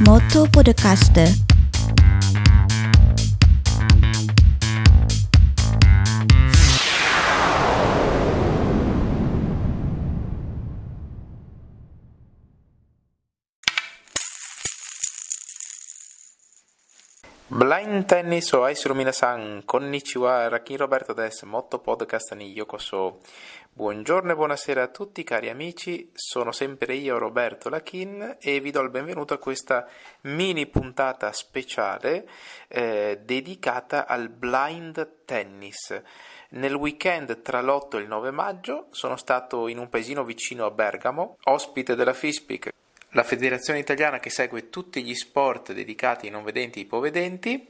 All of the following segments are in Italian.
Moto Podcast. Blind Tennis o Aisuru Minasan, konnichiwa, Rakin Roberto des Motto Podcast ni Yokoso. Buongiorno e buonasera a tutti cari amici, sono sempre io Roberto Lachin e vi do il benvenuto a questa mini puntata speciale eh, dedicata al blind tennis. Nel weekend tra l'8 e il 9 maggio sono stato in un paesino vicino a Bergamo, ospite della FISPIC la federazione italiana che segue tutti gli sport dedicati ai non vedenti e ai ipovedenti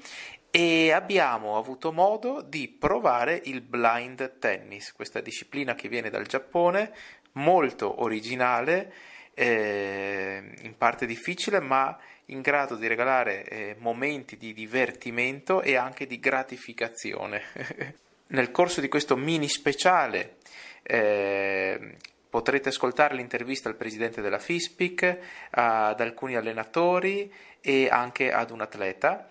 e abbiamo avuto modo di provare il blind tennis, questa disciplina che viene dal Giappone, molto originale, eh, in parte difficile, ma in grado di regalare eh, momenti di divertimento e anche di gratificazione. Nel corso di questo mini speciale eh, Potrete ascoltare l'intervista al presidente della FISPIC, ad alcuni allenatori e anche ad un atleta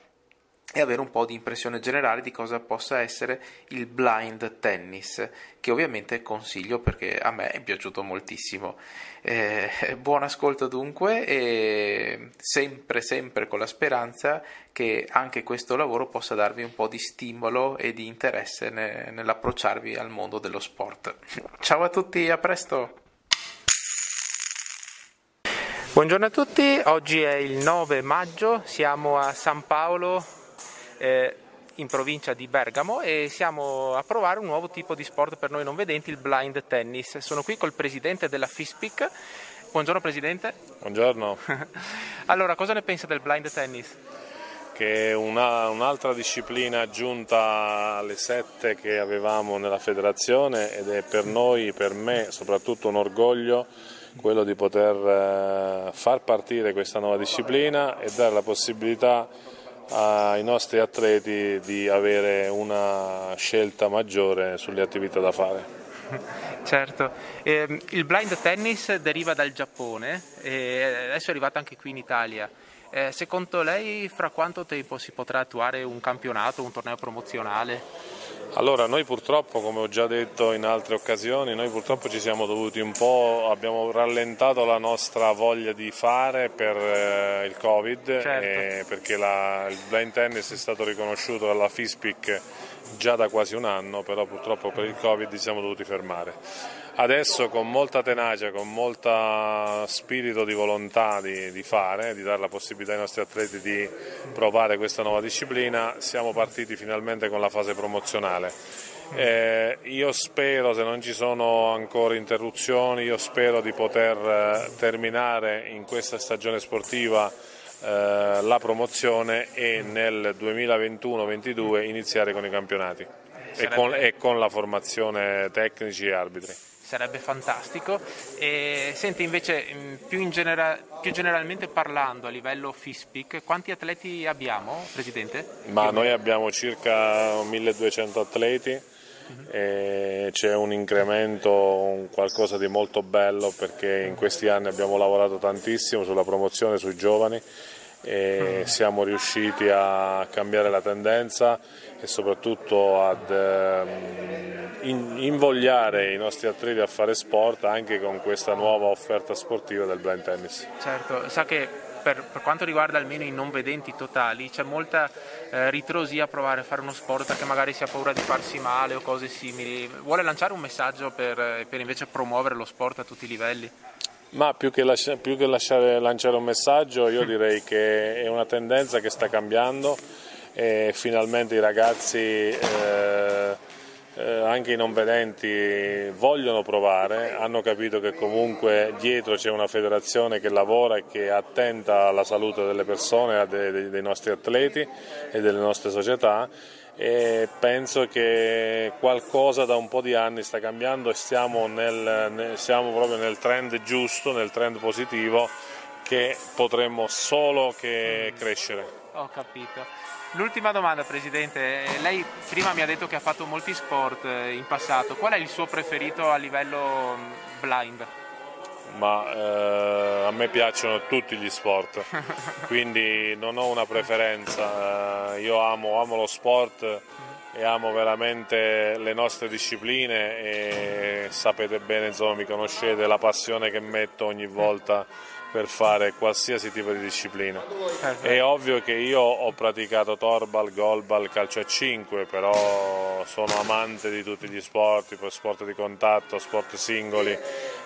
e avere un po' di impressione generale di cosa possa essere il blind tennis, che ovviamente consiglio perché a me è piaciuto moltissimo. Eh, buon ascolto dunque e sempre, sempre con la speranza che anche questo lavoro possa darvi un po' di stimolo e di interesse ne, nell'approcciarvi al mondo dello sport. Ciao a tutti, a presto! Buongiorno a tutti, oggi è il 9 maggio, siamo a San Paolo eh, in provincia di Bergamo e siamo a provare un nuovo tipo di sport per noi non vedenti, il blind tennis. Sono qui col presidente della FISPIC. Buongiorno Presidente. Buongiorno. allora, cosa ne pensa del blind tennis? Che è una, un'altra disciplina aggiunta alle sette che avevamo nella federazione ed è per noi, per me, soprattutto un orgoglio quello di poter eh, far partire questa nuova disciplina e dare la possibilità ai nostri atleti di avere una scelta maggiore sulle attività da fare. Certo, eh, il blind tennis deriva dal Giappone e adesso è arrivato anche qui in Italia. Eh, secondo lei fra quanto tempo si potrà attuare un campionato, un torneo promozionale? Allora, noi purtroppo, come ho già detto in altre occasioni, noi purtroppo ci siamo dovuti un po', abbiamo rallentato la nostra voglia di fare per eh, il Covid, certo. eh, perché la, il blind tennis è stato riconosciuto dalla FISPIC già da quasi un anno, però purtroppo per il Covid ci siamo dovuti fermare. Adesso con molta tenacia, con molto spirito di volontà di, di, fare, di dare la possibilità ai nostri atleti di provare questa nuova disciplina, siamo partiti finalmente con la fase promozionale. Eh, io spero, se non ci sono ancora interruzioni, io spero di poter eh, terminare in questa stagione sportiva eh, la promozione e nel 2021-22 iniziare con i campionati e con, e con la formazione tecnici e arbitri sarebbe fantastico. E senti invece più, in genera- più, generalmente parlando a livello FISPIC, quanti atleti abbiamo, Presidente? Ma noi abbiamo circa 1200 atleti. Uh-huh. c'è un incremento, un qualcosa di molto bello perché in questi anni abbiamo lavorato tantissimo sulla promozione sui giovani e uh-huh. siamo riusciti a cambiare la tendenza e soprattutto ad ehm, invogliare i nostri atleti a fare sport anche con questa nuova offerta sportiva del blind tennis. Certo, sa che per, per, quanto riguarda almeno i non vedenti totali c'è molta eh, ritrosia a provare a fare uno sport perché magari si ha paura di farsi male o cose simili. Vuole lanciare un messaggio per, per invece promuovere lo sport a tutti i livelli? Ma più che, lascia, più che lasciare, lanciare un messaggio io direi che è una tendenza che sta cambiando e finalmente i ragazzi eh, eh, anche i non vedenti vogliono provare, hanno capito che comunque dietro c'è una federazione che lavora e che è attenta alla salute delle persone, dei, dei nostri atleti e delle nostre società e penso che qualcosa da un po' di anni sta cambiando e stiamo, nel, siamo proprio nel trend giusto, nel trend positivo che potremmo solo che crescere. Ho capito. L'ultima domanda Presidente, lei prima mi ha detto che ha fatto molti sport eh, in passato, qual è il suo preferito a livello mm, blind? ma eh, a me piacciono tutti gli sport, quindi non ho una preferenza, eh, io amo, amo lo sport e amo veramente le nostre discipline e sapete bene, insomma, mi conoscete la passione che metto ogni volta per fare qualsiasi tipo di disciplina. È ovvio che io ho praticato torbal, golbal, calcio a 5, però sono amante di tutti gli sport, sport di contatto, sport singoli,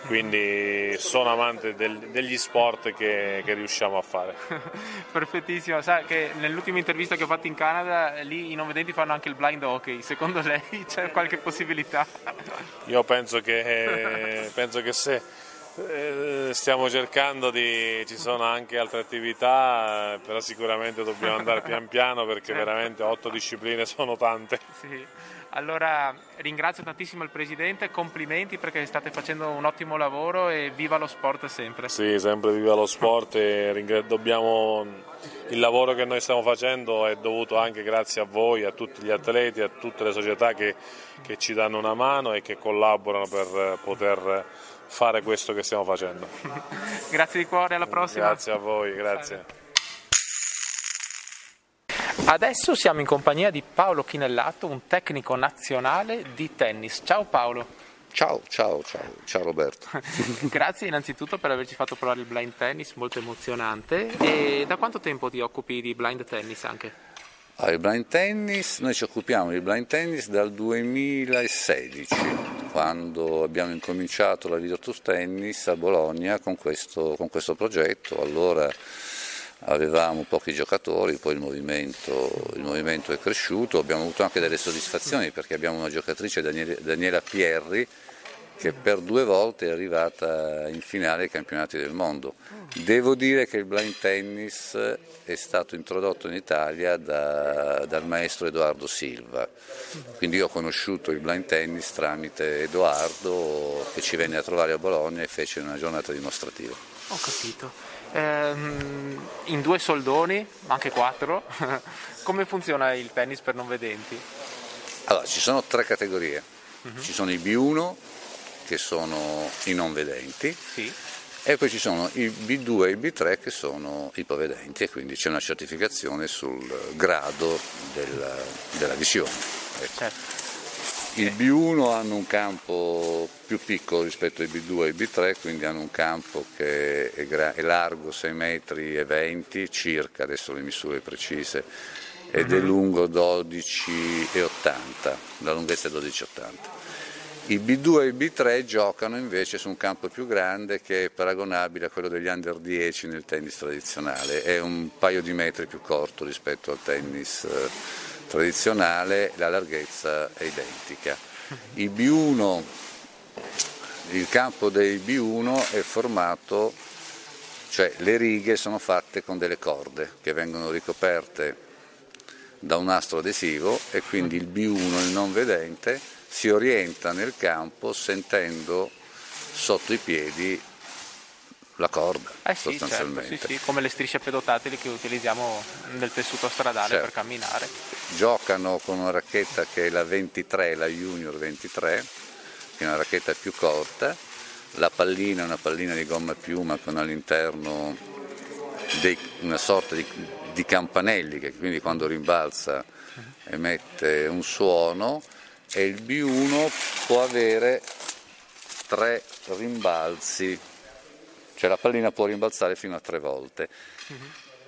quindi sono amante del, degli sport che, che, riusciamo a fare. Perfettissimo, sa che nell'ultima intervista che ho fatto in Canada, lì i non vedenti fanno anche il blind hockey, secondo lei c'è qualche possibilità? Io penso che, penso che se eh, stiamo cercando di, ci sono anche altre attività, però sicuramente dobbiamo andare pian piano perché certo. veramente otto discipline sono tante. Sì. Allora ringrazio tantissimo il Presidente, complimenti perché state facendo un ottimo lavoro e viva lo sport sempre. Sì, sempre viva lo sport e dobbiamo, il lavoro che noi stiamo facendo è dovuto anche grazie a voi, a tutti gli atleti, a tutte le società che, che ci danno una mano e che collaborano per poter fare questo che stiamo facendo. grazie di cuore, alla prossima. Grazie a voi, grazie. Adesso siamo in compagnia di Paolo Chinellato, un tecnico nazionale di tennis. Ciao Paolo. Ciao, ciao, ciao, ciao Roberto. Grazie innanzitutto per averci fatto provare il blind tennis, molto emozionante. E da quanto tempo ti occupi di blind tennis anche? Ah, il blind tennis, noi ci occupiamo di blind tennis dal 2016, quando abbiamo incominciato la Virtus Tennis a Bologna con questo, con questo progetto. Allora avevamo pochi giocatori, poi il movimento, il movimento, è cresciuto, abbiamo avuto anche delle soddisfazioni perché abbiamo una giocatrice, Daniela Pierri, che per due volte è arrivata in finale ai campionati del mondo. Devo dire che il blind tennis è stato introdotto in Italia da, dal maestro Edoardo Silva, quindi io ho conosciuto il blind tennis tramite Edoardo che ci venne a trovare a Bologna e fece una giornata dimostrativa. Ho capito. Ehm, in due soldoni, anche quattro, come funziona il tennis per non vedenti? Allora, ci sono tre categorie, uh-huh. ci sono i B1, che sono i non vedenti sì. e poi ci sono i B2 e i B3 che sono ipovedenti e quindi c'è una certificazione sul grado della, della visione. Ecco. Certo. Il B1 hanno un campo più piccolo rispetto ai B2 e ai B3, quindi hanno un campo che è, gra- è largo 6 metri e 20 circa, adesso le misure precise, ed è mhm. lungo 12,80, la lunghezza è 12,80. I B2 e i B3 giocano invece su un campo più grande che è paragonabile a quello degli under 10 nel tennis tradizionale, è un paio di metri più corto rispetto al tennis eh, tradizionale, la larghezza è identica. I B1, il campo dei B1 è formato, cioè le righe sono fatte con delle corde che vengono ricoperte da un nastro adesivo e quindi il B1, il non vedente, si orienta nel campo sentendo sotto i piedi la corda eh sì, sostanzialmente. Certo, sì, sì, come le strisce pedotatili che utilizziamo nel tessuto stradale certo. per camminare. Giocano con una racchetta che è la 23, la Junior 23, che è una racchetta più corta, la pallina è una pallina di gomma piuma con all'interno dei, una sorta di, di campanelli che quindi quando rimbalza emette un suono e il B1 può avere tre rimbalzi, cioè la pallina può rimbalzare fino a tre volte. Uh-huh.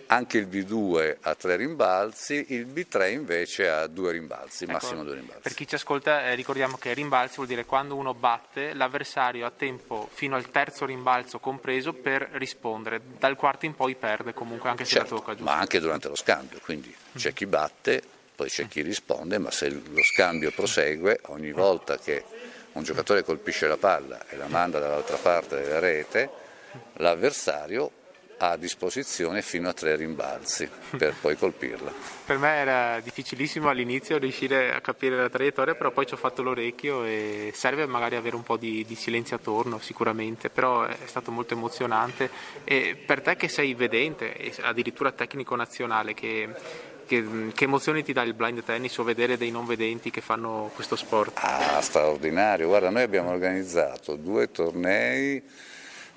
Anche il B2 ha tre rimbalzi, il B3 invece ha due rimbalzi, ecco, massimo due rimbalzi. Per chi ci ascolta eh, ricordiamo che rimbalzi vuol dire quando uno batte l'avversario ha tempo fino al terzo rimbalzo compreso per rispondere, dal quarto in poi perde comunque anche se certo, la tocca giusto. Ma anche durante lo scambio, quindi c'è uh-huh. chi batte poi c'è chi risponde, ma se lo scambio prosegue, ogni volta che un giocatore colpisce la palla e la manda dall'altra parte della rete, l'avversario ha a disposizione fino a tre rimbalzi per poi colpirla. Per me era difficilissimo all'inizio riuscire a capire la traiettoria, però poi ci ho fatto l'orecchio e serve magari avere un po' di, di silenzio attorno sicuramente, però è stato molto emozionante. E per te che sei vedente, addirittura tecnico nazionale, che che, che, emozioni ti dà il blind tennis o vedere dei non vedenti che fanno questo sport? Ah, straordinario. Guarda, noi abbiamo organizzato due tornei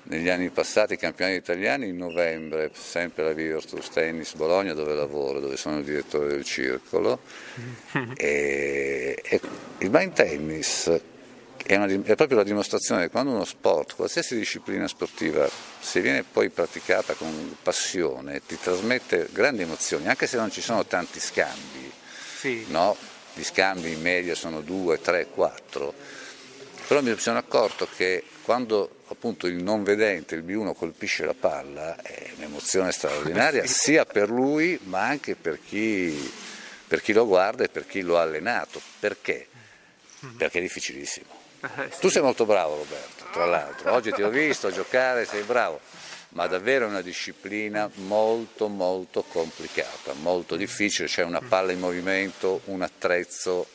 negli anni passati campionati italiani in novembre, sempre la Virtus Tennis Bologna dove lavoro, dove sono il direttore del circolo. e, e il blind tennis è, una, è, proprio la dimostrazione che quando uno sport, qualsiasi disciplina sportiva, se viene poi praticata con passione, ti trasmette grandi emozioni, anche se non ci sono tanti scambi. Sì. No? Gli scambi in media sono 2, 3, 4. Però mi sono accorto che quando appunto il non vedente, il B1 colpisce la palla, è un'emozione straordinaria sia per lui ma anche per chi, per chi, lo guarda e per chi lo ha allenato. Perché? Mm. Perché è difficilissimo. Eh, tu sei molto bravo Roberto, tra l'altro, oggi ti ho visto giocare, sei bravo, ma davvero è una disciplina molto molto complicata, molto difficile, c'è una palla in movimento, un attrezzo,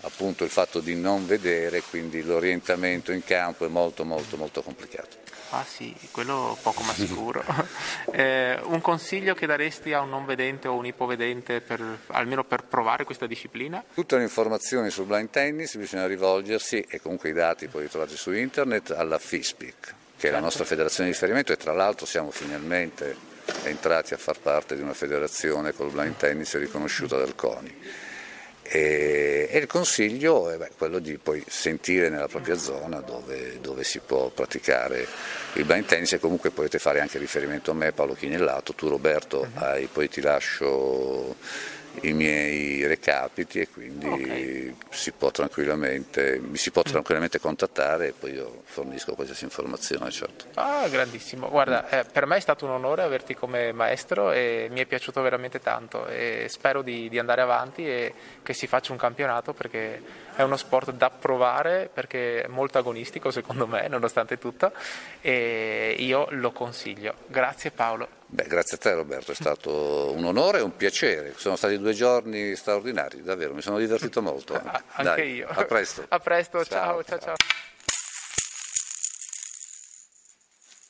appunto il fatto di non vedere, quindi l'orientamento in campo è molto molto molto complicato. Ah sì, quello poco ma sicuro. eh, un consiglio che daresti a un non vedente o un ipovedente per, almeno per provare questa disciplina? Tutte le informazioni sul blind tennis bisogna rivolgersi, e comunque i dati poi li trovate su internet, alla FISPIC, che certo. è la nostra federazione di riferimento e tra l'altro siamo finalmente entrati a far parte di una federazione col blind tennis riconosciuta dal CONI. E, e il consiglio è beh, quello di poi sentire nella propria zona dove, dove, si può praticare il blind tennis e comunque potete fare anche riferimento a me Paolo Chinellato, tu Roberto mhm. hai, poi ti lascio i miei recapiti e quindi okay. si può mi si può tranquillamente contattare e poi io fornisco qualsiasi informazione. Certo. Ah, grandissimo. Guarda, eh, per me è stato un onore averti come maestro e mi è piaciuto veramente tanto e spero di, di andare avanti e che si faccia un campionato perché è uno sport da provare perché è molto agonistico secondo me, nonostante tutto, e io lo consiglio. Grazie Paolo. Beh, grazie a te Roberto, è stato un onore e un piacere. Sono stati due giorni straordinari, davvero, mi sono divertito molto. Ah, anche Dai, io. A presto. A presto, ciao, ciao, ciao.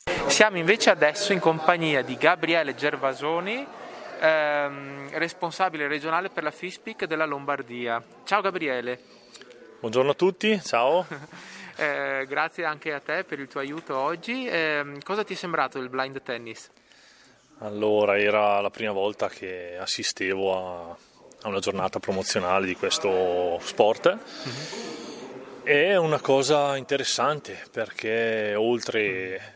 ciao. Siamo invece adesso in compagnia di Gabriele Gervasoni, ehm, responsabile regionale per la FISPIC della Lombardia. Ciao Gabriele. Buongiorno a tutti, ciao. eh, grazie anche a te per il tuo aiuto oggi. Eh, cosa ti è sembrato il blind tennis? Allora, era la prima volta che assistevo a, a una giornata promozionale di questo sport. Mm-hmm. È una cosa interessante perché oltre,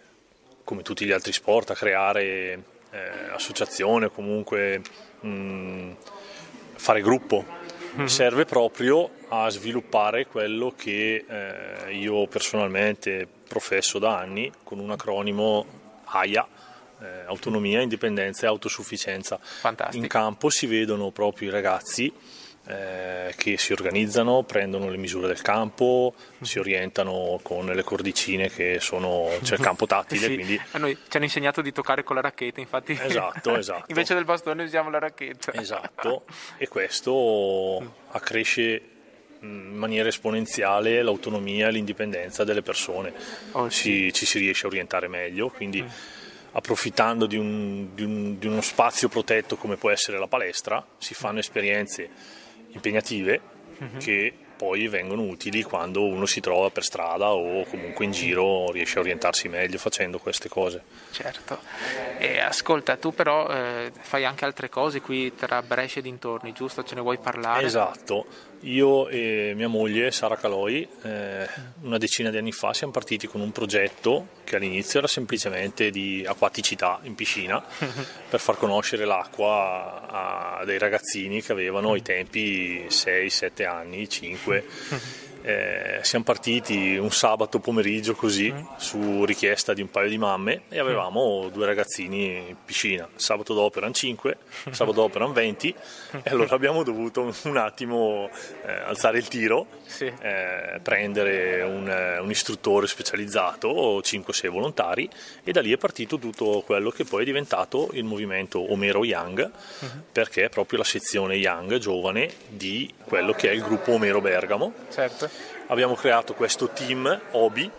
come tutti gli altri sport, a creare eh, associazione o comunque mh, fare gruppo, mm-hmm. serve proprio a sviluppare quello che eh, io personalmente professo da anni con un acronimo AIA eh, autonomia, indipendenza e autosufficienza. Fantastico. In campo si vedono proprio i ragazzi eh, che si organizzano, prendono le misure del campo, si orientano con le cordicine che sono, c'è il campo tattile. sì, quindi... A noi ci hanno insegnato di toccare con la racchetta, infatti. Esatto, esatto. Invece del bastone usiamo la racchetta. Esatto, e questo accresce in maniera esponenziale l'autonomia e l'indipendenza delle persone. Oh, sì. ci, ci, si riesce a orientare meglio, quindi... Mm approfittando di, un, di, un, di, uno spazio protetto come può essere la palestra, si fanno esperienze impegnative uh-huh. che poi vengono utili quando uno si trova per strada o comunque in giro riesce a orientarsi meglio facendo queste cose. Certo. E ascolta, tu però eh, fai anche altre cose qui tra Brescia e dintorni, giusto? Ce ne vuoi parlare? Esatto. Io e mia moglie Sara Caloi eh, una decina di anni fa siamo partiti con un progetto che all'inizio era semplicemente di acquaticità in piscina per far conoscere l'acqua a, dei ragazzini che avevano ai tempi 6-7 anni, 5 quit. eh, siamo partiti un sabato pomeriggio così mm. su richiesta di un paio di mamme e avevamo due ragazzini in piscina. Sabato dopo erano 5, sabato dopo erano 20 e allora abbiamo dovuto un attimo eh, alzare il tiro, sì. eh, prendere un, un, istruttore specializzato o 5-6 volontari e da lì è partito tutto quello che poi è diventato il movimento Omero Young uh-huh. perché è proprio la sezione Young giovane di quello che è il gruppo Omero Bergamo. Certo abbiamo creato questo team OBI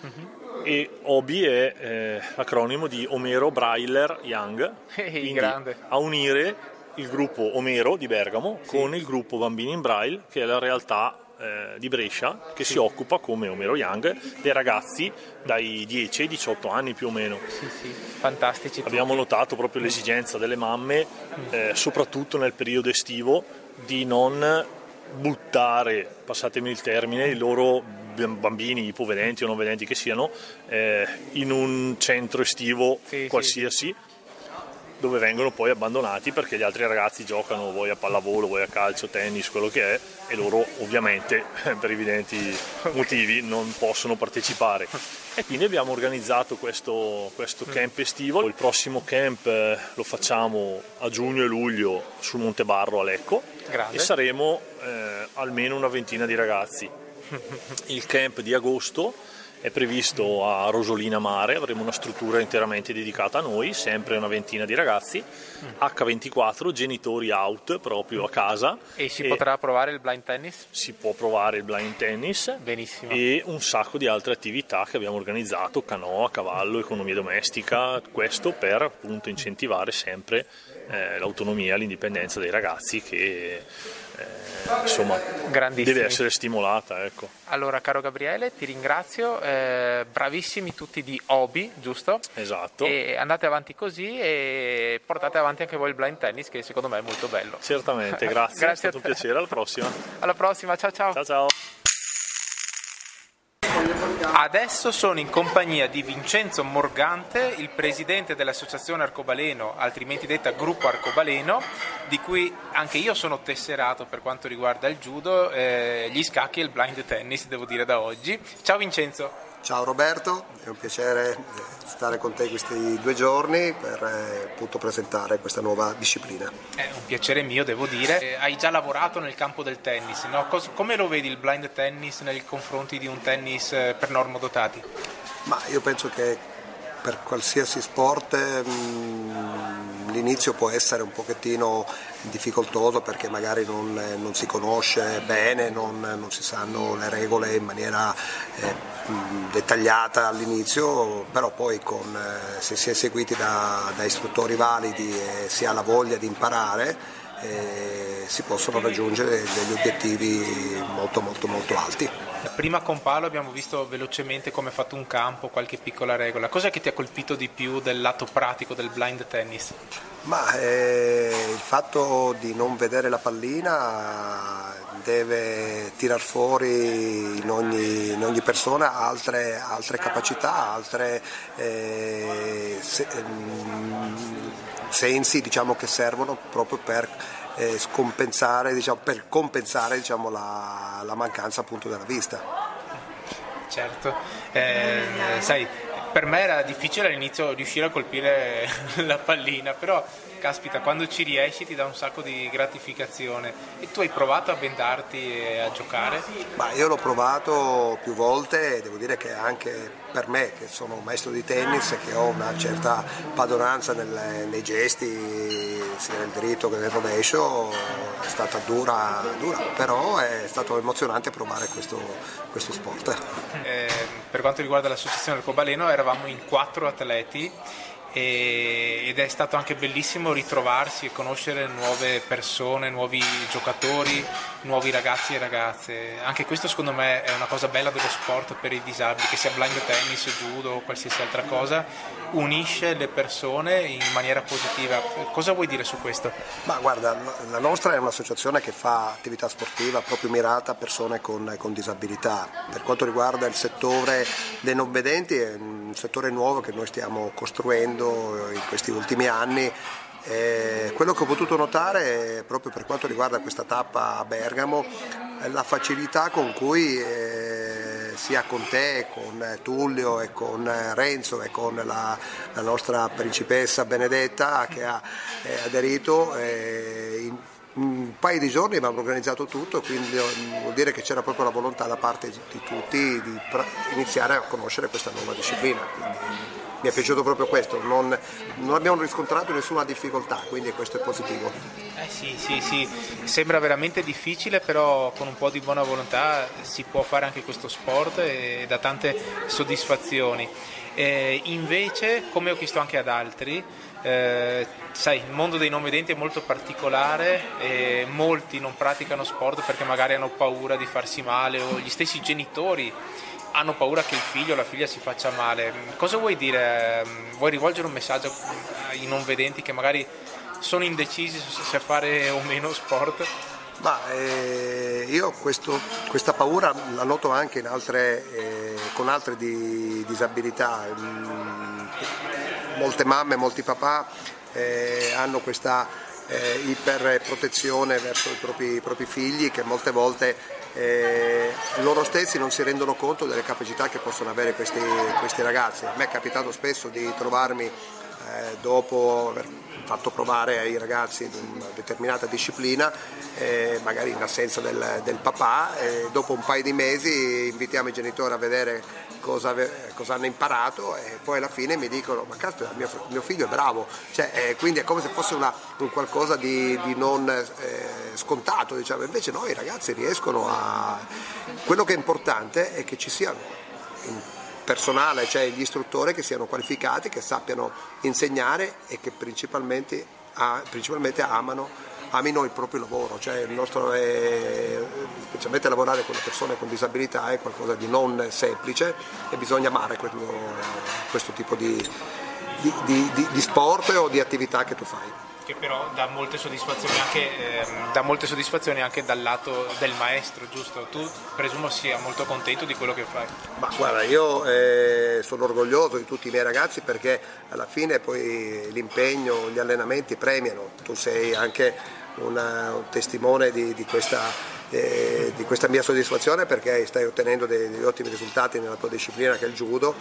uh-huh. e OBI è eh, l'acronimo di Omero Brailer Young, grande. a unire il gruppo Omero di Bergamo sì. con il gruppo Bambini in Braille che è la realtà eh, di Brescia che sì. si occupa, come Omero Young, dei ragazzi dai 10 ai 18 anni più o meno. Sì, sì, fantastici. Abbiamo tutti. notato proprio l'esigenza delle mamme, eh, soprattutto nel periodo estivo, di non buttare, passatemi il termine, i loro bambini, ipovedenti o non vedenti che siano, eh, in un centro estivo sì, qualsiasi. Sì dove vengono poi abbandonati perché gli altri ragazzi giocano vuoi a pallavolo, vuoi a calcio, tennis, quello che è e loro ovviamente per evidenti motivi non possono partecipare. E quindi abbiamo organizzato questo, questo camp estivo, il prossimo camp eh, lo facciamo a giugno e luglio sul Monte Barro a Lecco Grande. e saremo eh, almeno una ventina di ragazzi. Il camp di agosto è previsto a Rosolina Mare, avremo una struttura interamente dedicata a noi, sempre una ventina di ragazzi, H24, genitori out proprio a casa. E si e potrà provare il blind tennis? Si può provare il blind tennis. Benissimo. E un sacco di altre attività che abbiamo organizzato, canoa, cavallo, economia domestica, questo per appunto incentivare sempre eh, l'autonomia, l'indipendenza dei ragazzi che eh, insomma deve essere stimolata. Ecco. Allora, caro Gabriele, ti ringrazio, eh, bravissimi tutti di hobby, giusto? Esatto. E andate avanti così e portate avanti anche voi il blind tennis che secondo me è molto bello. Certamente, grazie, grazie è stato un piacere, alla prossima. Alla prossima, ciao ciao. Ciao ciao. Adesso sono in compagnia di Vincenzo Morgante, il presidente dell'associazione Arcobaleno, altrimenti detta Gruppo Arcobaleno, di cui anche io sono tesserato per quanto riguarda il judo, eh, gli scacchi e il blind tennis, devo dire da oggi. Ciao Vincenzo. Ciao Roberto, è un piacere eh, stare con te questi due giorni per eh, appunto presentare questa nuova disciplina. È un piacere mio, devo dire. Eh, hai già lavorato nel campo del tennis, no? come lo vedi il blind tennis nei confronti di un tennis per normodotati? Ma io penso che per qualsiasi sport mh, mm, l'inizio può essere un pochettino difficoltoso perché magari non, non si conosce bene, non, non, si sanno le regole in maniera eh, dettagliata all'inizio, però poi con, eh, se si è seguiti da, da istruttori validi e si ha la voglia di imparare, eh, si possono raggiungere degli obiettivi molto molto molto alti. Prima con Paolo abbiamo visto velocemente come è fatto un campo, qualche piccola regola. Cos'è che ti ha colpito di più del lato pratico del blind tennis? Ma eh, il fatto di non vedere la pallina deve tirar fuori in ogni, in ogni persona altre, altre, capacità, altre eh, se, ehm, sensi diciamo, che servono proprio per eh, scompensare, diciamo, per compensare diciamo, la, la, mancanza appunto della vista. Certo, eh, sai, per me era difficile all'inizio riuscire a colpire la pallina, però caspita, quando ci riesci ti dà un sacco di gratificazione. E tu hai provato a bendarti e a giocare? Ma io l'ho provato più volte e devo dire che anche per me, che sono un maestro di tennis e che ho una certa padronanza nel, nei gesti, sia nel dritto che nel rovescio, è stata dura, dura però è stato emozionante provare questo, questo sport. Eh, per quanto riguarda l'associazione Arcobaleno eravamo in quattro atleti ed è stato anche bellissimo ritrovarsi e conoscere nuove persone, nuovi giocatori, nuovi ragazzi e ragazze. Anche questo secondo me è una cosa bella dello sport per i disabili, che sia blind tennis, judo o qualsiasi altra cosa, unisce le persone in maniera positiva. Cosa vuoi dire su questo? Ma guarda, la nostra è un'associazione che fa attività sportiva proprio mirata a persone con, con disabilità. Per quanto riguarda il settore dei non vedenti è un settore nuovo che noi stiamo costruendo in questi ultimi anni. Eh, quello che ho potuto notare proprio per quanto riguarda questa tappa a Bergamo è la facilità con cui eh, sia con te, con Tullio e con Renzo e con la, la nostra principessa Benedetta che ha eh, aderito eh, in, un paio di giorni abbiamo organizzato tutto, quindi vuol dire che c'era proprio la volontà da parte di tutti di iniziare a conoscere questa nuova disciplina. Quindi mi è piaciuto proprio questo, non, non abbiamo riscontrato nessuna difficoltà, quindi questo è positivo. Eh sì, sì, sì, sembra veramente difficile, però con un po' di buona volontà si può fare anche questo sport e dà tante soddisfazioni. Eh, invece, come ho chiesto anche ad altri, eh, sai, il mondo dei non vedenti è molto particolare e molti non praticano sport perché magari hanno paura di farsi male o gli stessi genitori hanno paura che il figlio o la figlia si faccia male. Cosa vuoi dire? Vuoi rivolgere un messaggio ai non vedenti che magari sono indecisi se fare o meno sport? Ma, eh, io questo, questa paura la noto anche altre, eh, con altre di, disabilità. Molte mamme, molti papà eh, hanno questa eh, iperprotezione verso i propri, i propri, figli che molte volte eh, loro stessi non si rendono conto delle capacità che possono avere questi, questi ragazzi. A me è capitato spesso di trovarmi eh, dopo aver fatto provare ai ragazzi una determinata disciplina, eh, magari in assenza del, del papà, e dopo un paio di mesi invitiamo i genitori a vedere cosa, cosa, hanno imparato e poi alla fine mi dicono ma caspita mio, mio figlio è bravo, cioè, eh, quindi è come se fosse una, un qualcosa di, di non eh, scontato, diciamo. invece no, i ragazzi riescono a... Quello che è importante è che ci siano personale, cioè gli istruttori che siano qualificati, che sappiano insegnare e che principalmente, principalmente amano, amino il proprio lavoro, cioè il nostro è, specialmente lavorare con le persone con disabilità è qualcosa di non semplice e bisogna amare quello, questo tipo di, di, di, di sport o di attività che tu fai che però dà molte soddisfazioni anche, eh, dà molte soddisfazioni anche dal lato del maestro, giusto? Tu presumo sia molto contento di quello che fai. Ma guarda, io eh, sono orgoglioso di tutti i miei ragazzi perché alla fine poi l'impegno, gli allenamenti premiano, tu sei anche una, un testimone di, di, questa, eh, di, questa, mia soddisfazione perché stai ottenendo degli ottimi risultati nella tua disciplina che è il judo.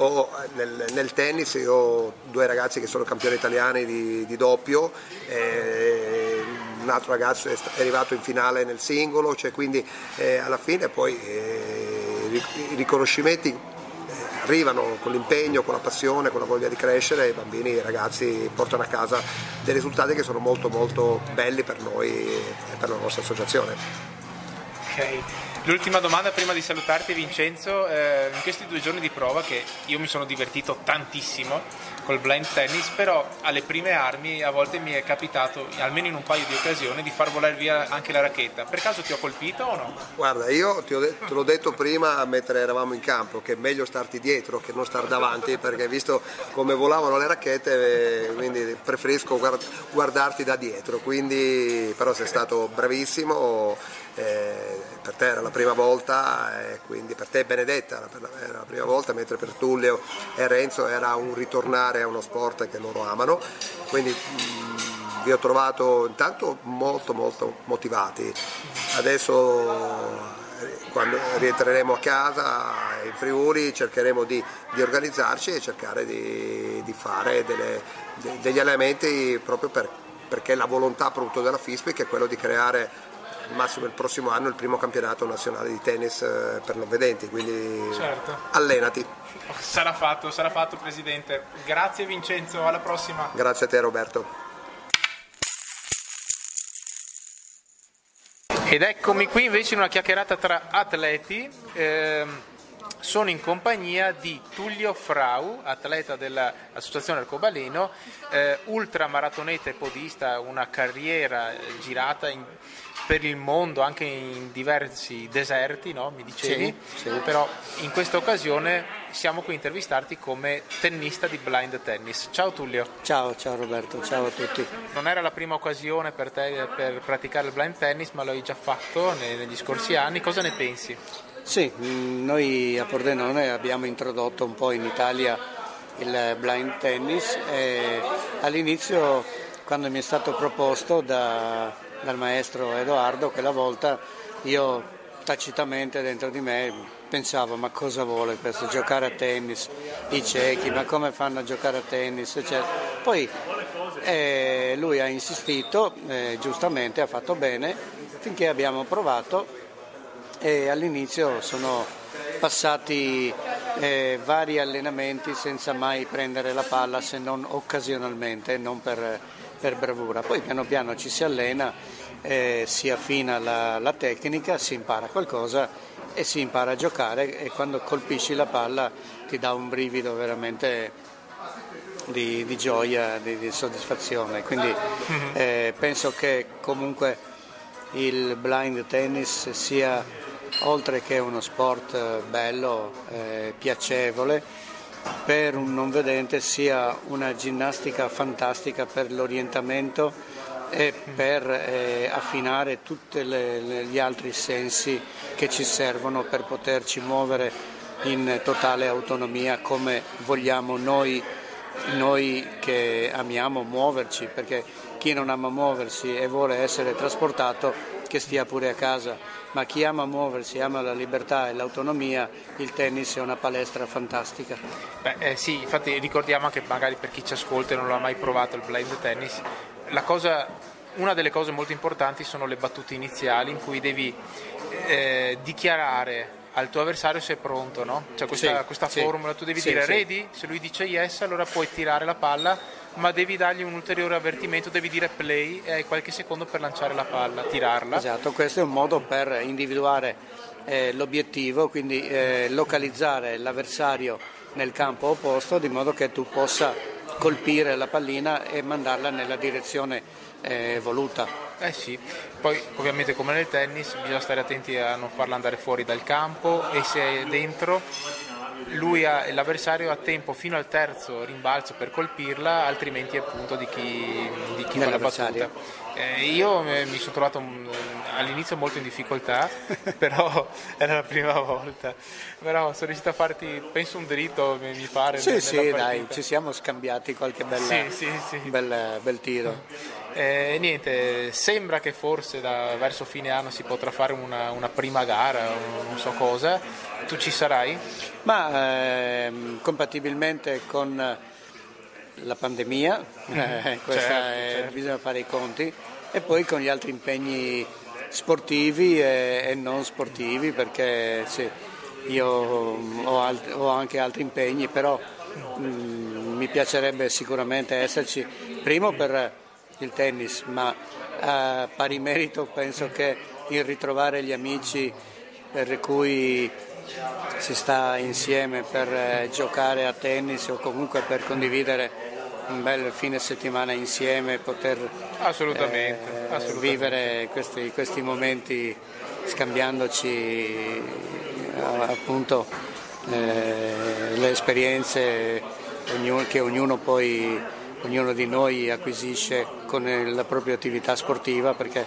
Ho, nel, nel, tennis io ho due ragazzi che sono campioni italiani di, di doppio, eh, un altro ragazzo è, arrivato in finale nel singolo, cioè quindi eh, alla fine poi eh, i riconoscimenti arrivano con l'impegno, con la passione, con la voglia di crescere e i bambini, i ragazzi portano a casa dei risultati che sono molto molto belli per noi e per la nostra associazione. Okay. L'ultima domanda prima di salutarti Vincenzo, eh, in questi due giorni di prova che io mi sono divertito tantissimo col blind tennis, però alle prime armi a volte mi è capitato, almeno in un paio di occasioni, di far volare via anche la racchetta. Per caso ti ho colpito o no? Guarda, io detto, te l'ho detto prima mentre eravamo in campo che è meglio starti dietro che non star davanti perché visto come volavano le racchette, eh, quindi preferisco guardarti da dietro, quindi però sei stato bravissimo eh, per te era la prima volta e quindi per te Benedetta era la prima volta, mentre per Tullio e Renzo era un ritornare a uno sport che loro amano, quindi mh, mm, vi ho trovato intanto molto molto motivati, adesso quando rientreremo a casa in Friuli cercheremo di, di organizzarci e cercare di, di fare delle, de, degli allenamenti proprio per, perché la volontà appunto della FISPIC è quello di creare massimo il prossimo anno il primo campionato nazionale di tennis eh, per non vedenti, quindi certo. allenati. Sarà fatto, sarà fatto Presidente. Grazie Vincenzo, alla prossima. Grazie a te Roberto. Ed eccomi qui invece in una chiacchierata tra atleti. Eh, sono in compagnia di Tullio Frau, atleta dell'Associazione Arcobaleno, eh, ultramaratoneta e podista, una carriera girata in, per il mondo anche in diversi deserti, no? mi dicevi, sì, sì. però in questa occasione siamo qui a intervistarti come tennista di blind tennis. Ciao Tullio. Ciao, ciao Roberto, ciao a tutti. Non era la prima occasione per te per praticare il blind tennis, ma lo hai già fatto negli scorsi anni, cosa ne pensi? Sì, mm, noi a Pordenone abbiamo introdotto un po' in Italia il blind tennis e all'inizio quando mi è stato proposto da, dal maestro Edoardo quella volta io tacitamente dentro di me pensavo ma cosa vuole questo giocare a tennis i ciechi ma come fanno a giocare a tennis eccetera. poi eh, lui ha insistito eh, giustamente ha fatto bene finché abbiamo provato e all'inizio sono passati eh, vari allenamenti senza mai prendere la palla se non occasionalmente, non per, per bravura. Poi piano piano ci si allena, eh, si affina la, la tecnica, si impara qualcosa e si impara a giocare e quando colpisci la palla ti dà un brivido veramente di, di gioia, di, di, soddisfazione. Quindi mhm. eh, penso che comunque il blind tennis sia oltre che uno sport eh, bello, eh, piacevole, per un non vedente sia una ginnastica fantastica per l'orientamento e per eh, affinare tutti gli altri sensi che ci servono per poterci muovere in totale autonomia come vogliamo noi, noi che amiamo muoverci, perché chi non ama muoversi e vuole essere trasportato che stia pure a casa, ma chi ama muoversi, ama la libertà e l'autonomia, il tennis è una palestra fantastica. Beh, eh, sì, infatti ricordiamo anche magari per chi ci ascolta e non l'ha mai provato il blind tennis, cosa, una delle cose molto importanti sono le battute iniziali in cui devi eh, dichiarare al tuo avversario se è pronto, no? Cioè questa, sì, questa sì, formula, tu devi sì, dire ready, se lui dice yes allora puoi tirare la palla ma devi dargli un ulteriore avvertimento, devi dire play e hai qualche secondo per lanciare la palla, tirarla. Esatto, questo è un modo per individuare eh, l'obiettivo, quindi eh, localizzare l'avversario nel campo opposto di modo che tu possa colpire la pallina e mandarla nella direzione eh, voluta. Eh sì, poi ovviamente come nel tennis bisogna stare attenti a non farla andare fuori dal campo e se è dentro lui ha, l'avversario ha tempo fino al terzo rimbalzo per colpirla, altrimenti è punto di chi, di chi fa la battuta. Eh, io mi sono trovato all'inizio molto in difficoltà, però era la prima volta. Però sono riuscito a farti, penso un dritto, mi pare. Sì, sì, dai, ci siamo scambiati qualche bella, sì, sì, sì. Bel, bel tiro. Eh, niente, sembra che forse da, verso fine anno si potrà fare una, una prima gara, non so cosa. Tu ci sarai? Ma ehm, compatibilmente con la pandemia, eh, certo, è, certo. bisogna fare i conti, e poi con gli altri impegni sportivi e, e non sportivi, perché sì, io ho, alt- ho, anche altri impegni, però mh, mm, mi piacerebbe sicuramente esserci, primo per il tennis, ma a pari merito penso che il ritrovare gli amici per cui si sta insieme per eh, giocare a tennis o comunque per condividere un bel fine settimana insieme, poter assolutamente, eh, assolutamente. vivere questi, questi, momenti scambiandoci eh, appunto eh, le esperienze che ognuno poi ognuno di noi acquisisce con la propria attività sportiva perché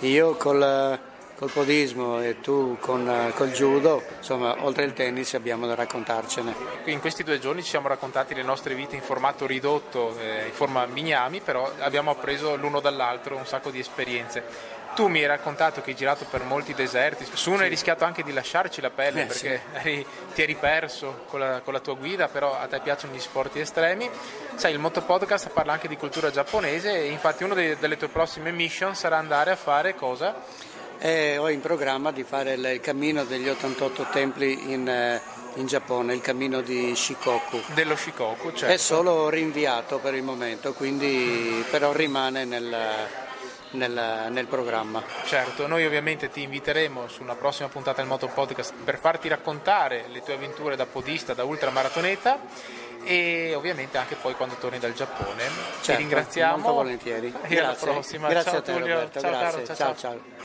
io col, col podismo e tu con, col judo, insomma, oltre il tennis abbiamo da raccontarcene. In questi due giorni ci siamo raccontati le nostre vite in formato ridotto, eh, in forma mignami, però abbiamo appreso l'uno dall'altro un sacco di esperienze. Tu mi hai raccontato che hai girato per molti deserti, su uno hai rischiato anche di lasciarci la pelle eh, perché sì. eri, ti eri perso con la, con la, tua guida, però a te piacciono gli sport estremi. Sai, il Moto Podcast parla anche di cultura giapponese e infatti una delle tue prossime mission sarà andare a fare cosa? Eh, ho in programma di fare il, cammino degli 88 templi in, eh, in, Giappone, il cammino di Shikoku. Dello Shikoku, certo. È solo rinviato per il momento, quindi però rimane nel nel, nel, programma. Certo, noi ovviamente ti inviteremo su una prossima puntata del Moto Podcast per farti raccontare le tue avventure da podista, da ultramaratoneta e ovviamente anche poi quando torni dal Giappone. Certo, ti ringraziamo. Molto volentieri. E grazie. alla prossima. Grazie ciao a te. Roberto. Ciao, grazie. Caro, ciao. ciao. ciao.